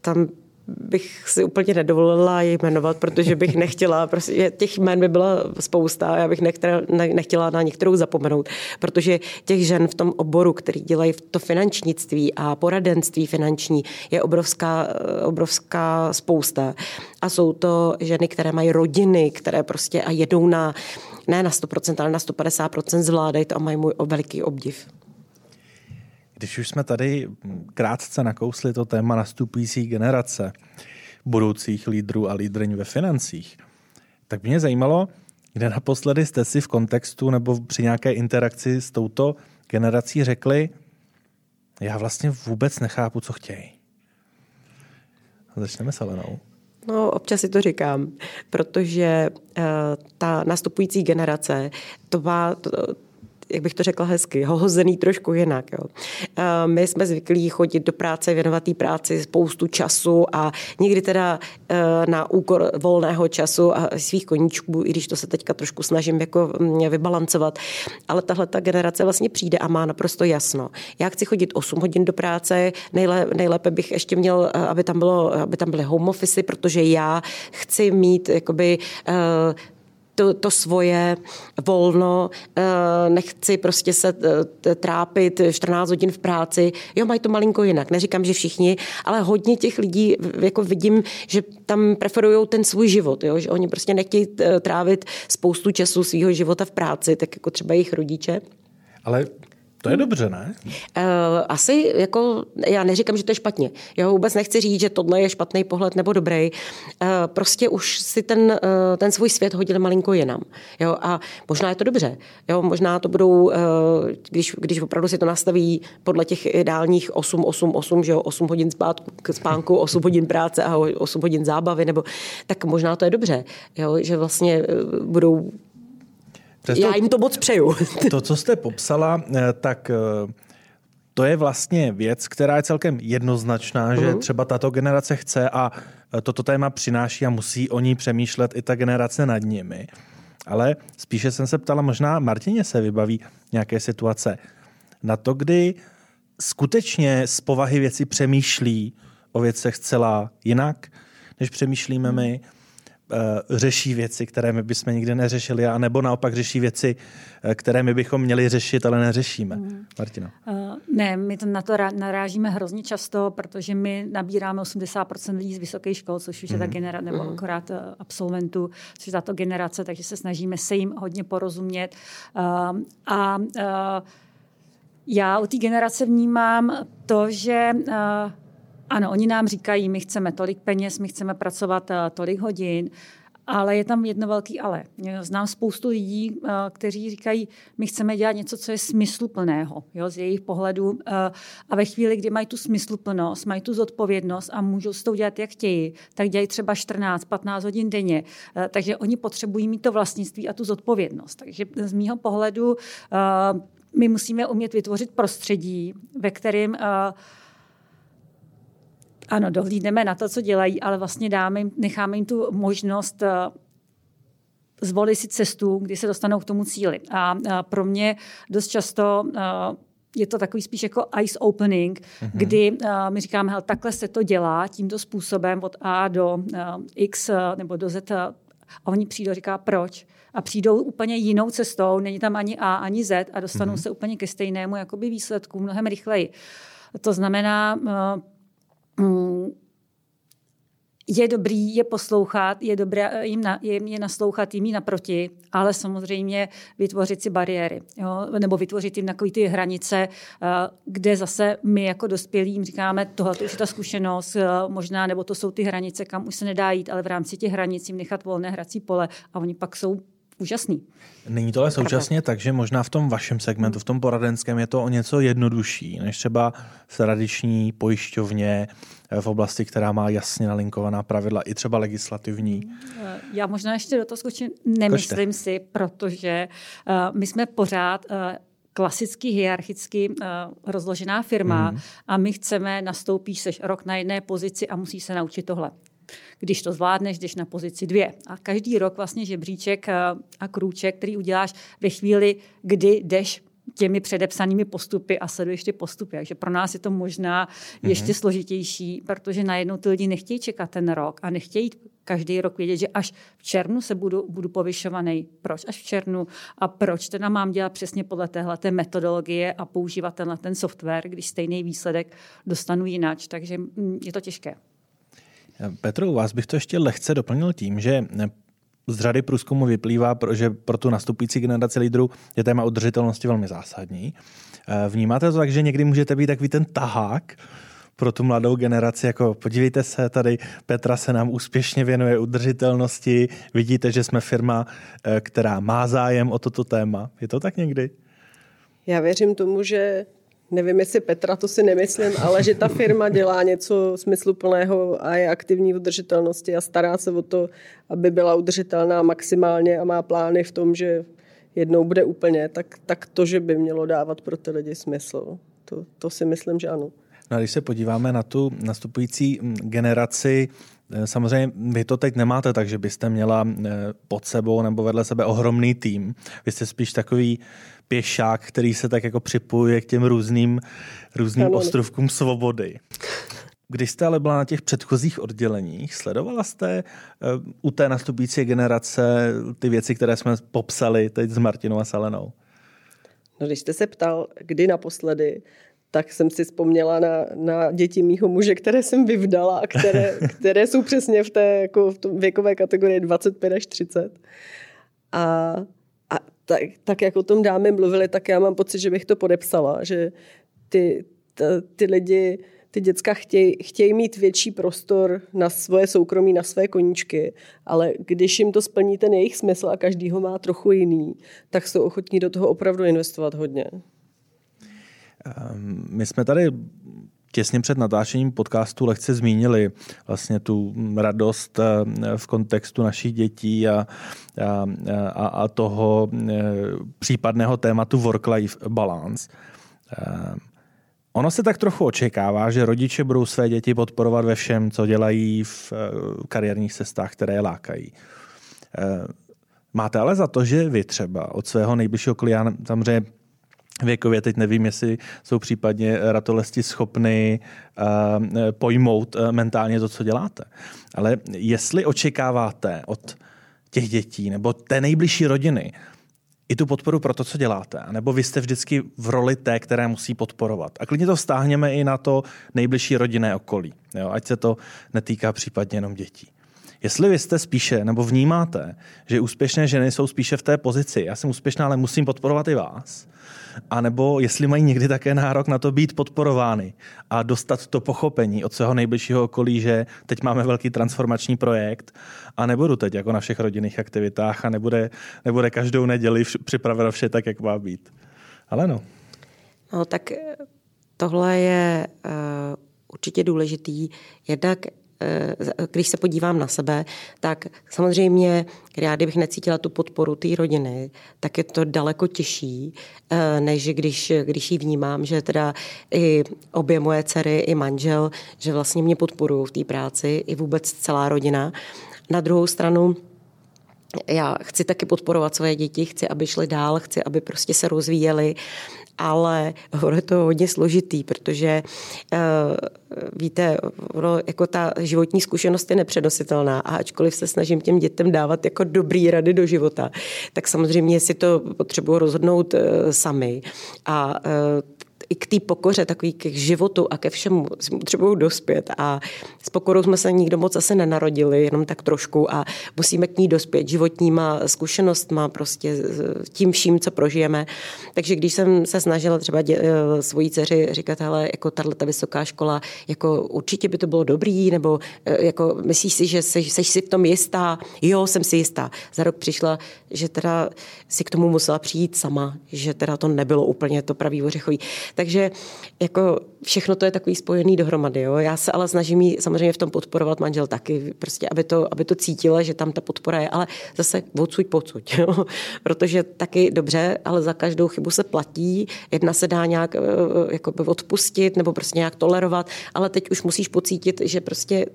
tam bych si úplně nedovolila je jmenovat, protože bych nechtěla, prostě těch jmen by byla spousta a já bych nechtěla, ne, nechtěla na některou zapomenout, protože těch žen v tom oboru, který dělají to finančnictví a poradenství finanční, je obrovská, obrovská spousta. A jsou to ženy, které mají rodiny, které prostě a jedou na, ne na 100%, ale na 150% zvládají to a mají můj veliký obdiv. Když už jsme tady krátce nakousli to téma nastupující generace budoucích lídrů a lídrň ve financích, tak mě zajímalo, kde naposledy jste si v kontextu nebo při nějaké interakci s touto generací řekli, já vlastně vůbec nechápu, co chtějí. Začneme s Alenou. No, občas si to říkám, protože uh, ta nastupující generace, to má, to, jak bych to řekla hezky, hozený trošku jinak. Jo. My jsme zvyklí chodit do práce, věnovat práci spoustu času a někdy teda na úkor volného času a svých koníčků, i když to se teďka trošku snažím jako vybalancovat. Ale tahle ta generace vlastně přijde a má naprosto jasno. Já chci chodit 8 hodin do práce, nejlépe, bych ještě měl, aby tam, bylo, aby tam byly home office, protože já chci mít jakoby to, to svoje volno, nechci prostě se trápit 14 hodin v práci. Jo, mají to malinko jinak. Neříkám, že všichni, ale hodně těch lidí jako vidím, že tam preferují ten svůj život, jo? že oni prostě nechtějí trávit spoustu času svého života v práci, tak jako třeba jejich rodiče. Ale to je dobře, ne? Uh, asi, jako, já neříkám, že to je špatně. Já vůbec nechci říct, že tohle je špatný pohled nebo dobrý. Uh, prostě už si ten, uh, ten svůj svět hodil malinko jinam. Jo? A možná je to dobře. Jo? Možná to budou, když, když opravdu si to nastaví podle těch ideálních 8, 8, 8, že jo? 8 hodin spátku, spánku, 8 hodin práce a 8 hodin zábavy, nebo tak možná to je dobře. Jo? Že vlastně budou Přesto, Já jim to moc přeju. To, co jste popsala, tak to je vlastně věc, která je celkem jednoznačná, uh-huh. že Mhm. třeba tato generace chce a toto téma přináší a musí o ní přemýšlet i ta generace nad nimi. Ale spíše jsem se ptala, možná Martině se vybaví nějaké situace na to, kdy skutečně z povahy věci přemýšlí o věcech zcela jinak, než přemýšlíme my. Řeší věci, které my bychom nikdy neřešili, a nebo naopak řeší věci, které my bychom měli řešit, ale neřešíme. Mm. Martina. Uh, ne, my to na to narážíme hrozně často, protože my nabíráme 80% lidí z vysoké škol, což už je ta mhm. generace, nebo mhm. akorát absolventů, což je tato generace, takže se snažíme se jim hodně porozumět. Uh, a uh, já u té generace vnímám to, že uh, ano, oni nám říkají, my chceme tolik peněz, my chceme pracovat uh, tolik hodin, ale je tam jedno velký ale. Znám spoustu lidí, uh, kteří říkají, my chceme dělat něco, co je smysluplného jo, z jejich pohledu. Uh, a ve chvíli, kdy mají tu smysluplnost, mají tu zodpovědnost a můžou s tou dělat, jak chtějí, tak dělají třeba 14-15 hodin denně. Takže oni potřebují mít to vlastnictví a tu zodpovědnost. Takže z mýho pohledu my musíme umět vytvořit prostředí, ve kterém uh, ano, dohlídneme na to, co dělají, ale vlastně dáme jim, necháme jim tu možnost uh, zvolit si cestu, kdy se dostanou k tomu cíli. A uh, pro mě dost často uh, je to takový spíš jako ice opening, mm-hmm. kdy uh, my říkáme, hele, takhle se to dělá tímto způsobem od A do uh, X uh, nebo do Z a oni přijdou a říká, proč? A přijdou úplně jinou cestou, není tam ani A, ani Z a dostanou mm-hmm. se úplně ke stejnému jakoby výsledku mnohem rychleji. To znamená, uh, je dobrý je poslouchat, je dobré jim, na, jim je naslouchat jim naproti, ale samozřejmě vytvořit si bariéry, jo? nebo vytvořit jim takové ty hranice, eh, kde zase my jako dospělí jim říkáme, tohle už je ta zkušenost, eh, možná, nebo to jsou ty hranice, kam už se nedá jít, ale v rámci těch hranic jim nechat volné hrací pole a oni pak jsou úžasný. Není to ale současně tak, že možná v tom vašem segmentu, v tom poradenském, je to o něco jednodušší, než třeba v tradiční pojišťovně eh, v oblasti, která má jasně nalinkovaná pravidla, i třeba legislativní. Eh, já možná ještě do toho skočím, nemyslím Kočte. si, protože uh, my jsme pořád uh, klasicky hierarchicky uh, rozložená firma mm. a my chceme, nastoupíš seš rok na jedné pozici a musíš se naučit tohle když to zvládneš, jdeš na pozici dvě. A každý rok vlastně žebříček eh, a krůček, který uděláš ve chvíli, kdy jdeš těmi předepsanými postupy a sleduješ ty postupy. Takže pro nás je to možná mm-hmm. ještě složitější, protože najednou ty lidi nechtějí čekat ten rok a nechtějí každý rok vědět, že až v červnu se budu, budu povyšovaný. Proč až v červnu? A proč teda mám dělat přesně podle téhle metodologie a používat tenhle ten software, když stejný výsledek dostanu jinak. Takže mm, je to těžké. Petro, u vás bych to ještě lehce doplnil tím, že z řady průzkumu vyplývá, že pro tu nastupující generaci lídrů je téma udržitelnosti velmi zásadní. Eh, vnímáte to tak, že někdy můžete být takový ten tahák pro tu mladou generaci, jako podívejte se, tady Petra se nám úspěšně věnuje udržitelnosti, vidíte, že jsme firma, eh, která má zájem o toto téma. Je to tak někdy? Já věřím tomu, že nevím, jestli Petra, to si nemyslím, ale že ta firma dělá něco smysluplného a je aktivní v udržitelnosti a stará se o to, aby byla udržitelná maximálně a má plány v tom, že jednou bude úplně, tak, tak to, že by mělo dávat pro ty lidi smysl. To, to si myslím, že ano. No a když se podíváme na tu nastupující mm, generaci, eh, Samozřejmě vy to teď nemáte tak, že byste měla eh, pod sebou nebo vedle sebe ohromný tým. Vy jste spíš takový pěšák, který se tak jako připojuje k těm různým, různým ano. ostrovkům svobody. Když jste ale byla na těch předchozích odděleních, sledovala jste uh, u té nastupující generace ty věci, které jsme popsali teď s Martinou a Selenou? No, když jste se ptal, kdy naposledy, tak jsem si vzpomněla na, na děti mýho muže, které jsem vyvdala a které, které jsou přesně v té jako v tom věkové kategorii 25 až 30. A tak, tak jak o tom dámy mluvili, tak já mám pocit, že bych to podepsala, že ty, ty, ty lidi, ty děcka chtějí, chtějí mít větší prostor na svoje soukromí, na své koníčky, ale když jim to splní ten jejich smysl a každý ho má trochu jiný, tak jsou ochotní do toho opravdu investovat hodně. Ehm, my jsme tady těsně před natáčením podcastu lehce zmínili vlastně tu radost eh, v kontextu našich dětí a, a, a, a toho eh, případného tématu work-life balance. Eh, ono se tak trochu očekává, že rodiče budou své děti podporovat ve všem, co dělají v kariérních cestách, které lákají. Máte ale za to, že vy třeba od svého nejbližšího klienta, samozřejmě věkově. Teď nevím, jestli jsou případně ratolesti schopny uh, pojmout uh, mentálně to, co děláte. Ale jestli očekáváte od těch dětí nebo té nejbližší rodiny i tu podporu pro to, co děláte, nebo vy jste vždycky v roli té, které musí podporovat. A klidně to vztáhněme i na to nejbližší rodinné okolí, jo? ať se to netýká případně jenom dětí. Jestli vy jste spíše, nebo vnímáte, že úspěšné ženy jsou spíše v té pozici, já jsem úspěšná, ale musím podporovat i vás, a nebo jestli mají někdy také nárok na to být podporovány a dostat to pochopení od svého nejbližšího okolí, že teď máme velký transformační projekt a nebudu teď jako na všech rodinných aktivitách a nebude, nebude každou neděli připraveno vše tak, jak má být. Ale no. No tak tohle je uh, určitě důležitý. Jednak když se podívám na sebe, tak samozřejmě, já kdybych necítila tu podporu té rodiny, tak je to daleko těžší, eh, než když, když ji vnímám, že teda i obě moje dcery, i manžel, že vlastně mě podporují v té práci, i vůbec celá rodina. Na druhou stranu, já chci taky podporovat své děti, chci, aby šly dál, chci, aby prostě se rozvíjely ale je to hodně složitý, protože uh, víte, ono, jako ta životní zkušenost je nepřenositelná a ačkoliv se snažím těm dětem dávat jako dobrý rady do života, tak samozřejmě si to potřebuji rozhodnout uh, sami. A uh, i k té pokoře, takový k životu a ke všemu potřebují dospět a s pokorou jsme se nikdo moc asi nenarodili, jenom tak trošku a musíme k ní dospět životníma zkušenostma, prostě tím vším, co prožijeme. Takže když jsem se snažila třeba dě, eh, svojí dceři říkat, hele, jako ta vysoká škola, jako určitě by to bylo dobrý, nebo eh, jako myslíš si, že jsi, jsi si v tom jistá? Jo, jsem si jistá. Za rok přišla, že teda si k tomu musela přijít sama, že teda to nebylo úplně to pravý ořechový. Takže jako všechno to je takový spojený dohromady. Jo? Já se ale snažím jí samozřejmě v tom podporovat manžel taky, prostě aby to, aby to cítila, že tam ta podpora je, ale zase odsuď pocuď. Jo? Protože taky dobře, ale za každou chybu se platí, jedna se dá nějak jako odpustit nebo prostě nějak tolerovat, ale teď už musíš pocítit, že prostě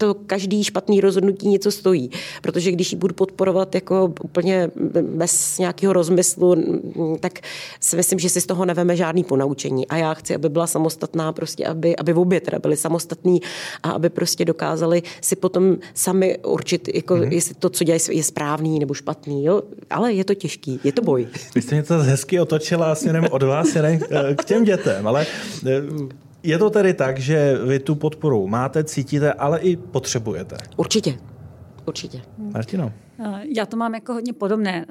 to každý špatný rozhodnutí něco stojí. Protože když ji budu podporovat jako úplně bez nějakého rozmyslu, tak si myslím, že si z toho neveme žádný ponaučení. A já chci, aby byla samostatná, prostě aby, aby v obě teda byly samostatní a aby prostě dokázali si potom sami určit, jako, mm-hmm. jestli to, co dělají, je správný nebo špatný. Jo? Ale je to těžký, je to boj. Vy jste mě to hezky otočila směrem od vás směrem k těm dětem, ale je to tedy tak, že vy tu podporu máte, cítíte, ale i potřebujete? Určitě. Určitě. Martino? Eh, já to mám jako hodně podobné.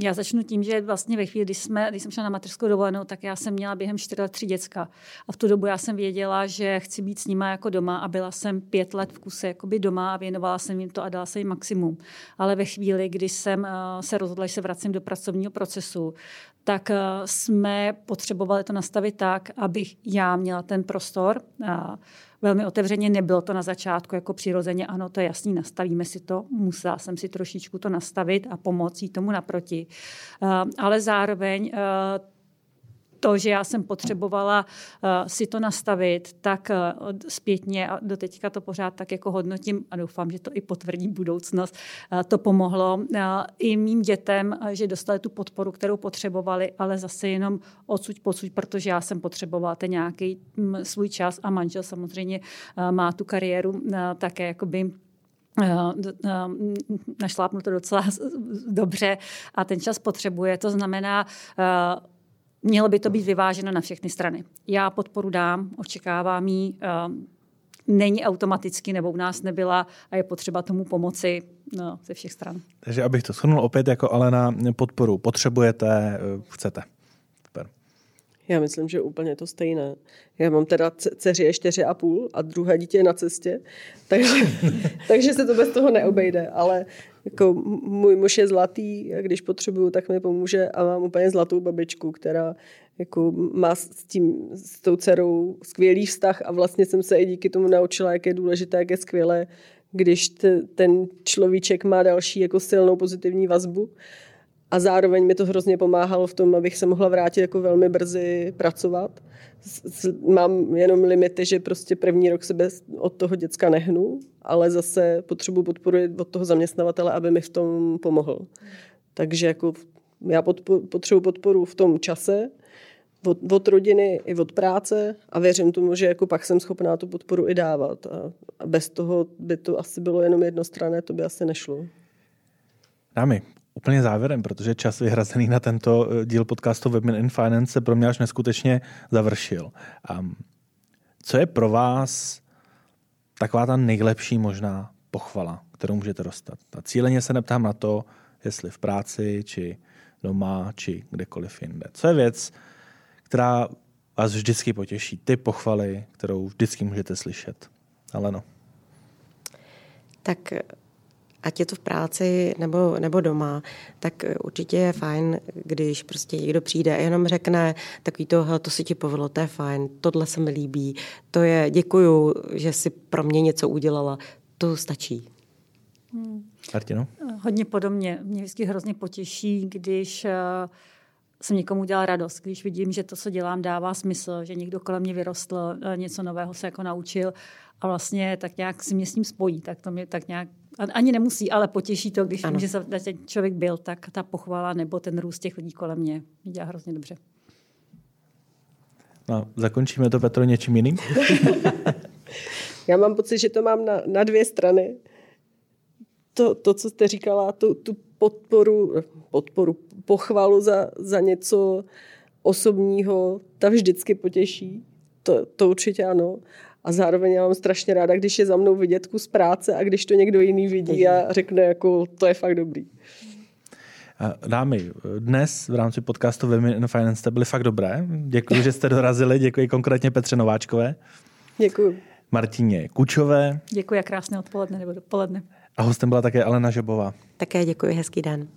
Eh, já začnu tím, že vlastně ve chvíli, kdy, jsme, když jsem šla na mateřskou dovolenou, tak já jsem měla během čtyři let tři děcka. A v tu dobu já jsem věděla, že chci být s nima jako doma a byla jsem pět let v kuse jakoby doma a věnovala jsem jim to a dala jsem jim maximum. Ale ve chvíli, kdy jsem uh, se rozhodla, že se vracím do pracovního procesu, tak uh, jsme potřebovali to nastavit tak, abych já měla ten prostor. Velmi otevřeně. Nebylo to na začátku jako přirozeně, ano, to je jasný, nastavíme si to. Musela jsem si trošičku to nastavit a pomoci tomu naproti. Uh, ale zároveň uh, to, že já jsem potřebovala uh, si to nastavit, tak uh, zpětně a do teďka to pořád tak jako hodnotím a doufám, že to i potvrdí budoucnost. Uh, to pomohlo i mým dětem, že dostali tu podporu, kterou potřebovali, ale zase jenom odsud pocud, protože já jsem potřebovala ten nějaký um, svůj čas a manžel samozřejmě má tu kariéru také jakoby našlápnu to docela dobře a ten čas potřebuje. To znamená, Mělo by to být vyváženo na všechny strany. Já podporu dám, očekávám ji, ehm, není automaticky nebo u nás nebyla a je potřeba tomu pomoci no, ze všech stran. Takže abych to shrnul opět jako Alena, podporu potřebujete, eh, chcete. Já myslím, že úplně to stejné. Já mám teda dceři je čtyři a půl a druhé dítě je na cestě, takže, takže se to bez toho neobejde, ale jako můj muž je zlatý a když potřebuju, tak mi pomůže a mám úplně zlatou babičku, která jako má s, tím, s tou dcerou skvělý vztah a vlastně jsem se i díky tomu naučila, jak je důležité, jak je skvělé, když t, ten človíček má další jako silnou pozitivní vazbu. A zároveň mi to hrozně pomáhalo v tom, abych se mohla vrátit jako velmi brzy pracovat. Mám jenom limity, že prostě první rok sebe od toho děcka nehnu, ale zase potřebuji podporu od toho zaměstnavatele, aby mi v tom pomohl. Takže jako Já podpo- potřebuji podporu v tom čase, od, od rodiny i od práce a věřím tomu, že jako pak jsem schopná tu podporu i dávat. A, a bez toho by to asi bylo jenom jednostranné, to by asi nešlo. Dámy, úplně závěrem, protože čas vyhrazený na tento eh, díl podcastu Women in Finance se pro mě až neskutečně završil. Um, co je pro vás taková ta nejlepší možná pochvala, kterou můžete dostat? A cíleně se neptám na to, jestli v práci, či doma, či kdekoliv jinde. Co je věc, která vás vždycky potěší? Ty pochvaly, kterou vždycky můžete slyšet. Ale no. Tak ať je to v práci nebo, nebo doma, tak určitě je fajn, když prostě někdo přijde a jenom řekne takový to, to si ti povedlo, to je fajn, tohle se mi líbí, to je děkuju, že si pro mě něco udělala, to stačí. Hmm. Martino? Hodně podobně. Mě vždycky hrozně potěší, když uh, jsem někomu udělal radost, když vidím, že to, co dělám, dává smysl, že někdo kolem mě vyrostl, eh, něco nového se jako naučil a vlastně tak nějak si mě s ním spojí, tak to mě tak nějak, ani nemusí, ale potěší to, když vím, že se ten člověk byl, tak ta pochvala nebo ten růst těch lidí kolem mě mě dělá hrozně dobře. No, zakončíme to, Petro, něčím jiným? Já mám pocit, že to mám na, na dvě strany. To, to, co jste říkala, tu, tu podporu, podporu, pochvalu za, za něco osobního, ta vždycky potěší. To, to určitě ano. A zároveň já mám strašně ráda, když je za mnou vidět kus práce a když to někdo jiný vidí a řekne, jako to je fakt dobrý. Dámy, dnes v rámci podcastu Women in Finance jste byli fakt dobré. Děkuji, že jste dorazili. Děkuji konkrétně Petře Nováčkové. Děkuji. Martině Kučové. Děkuji a krásné odpoledne nebo dopoledne. A hostem byla také Alena Žebová. Také děkuji, hezký den.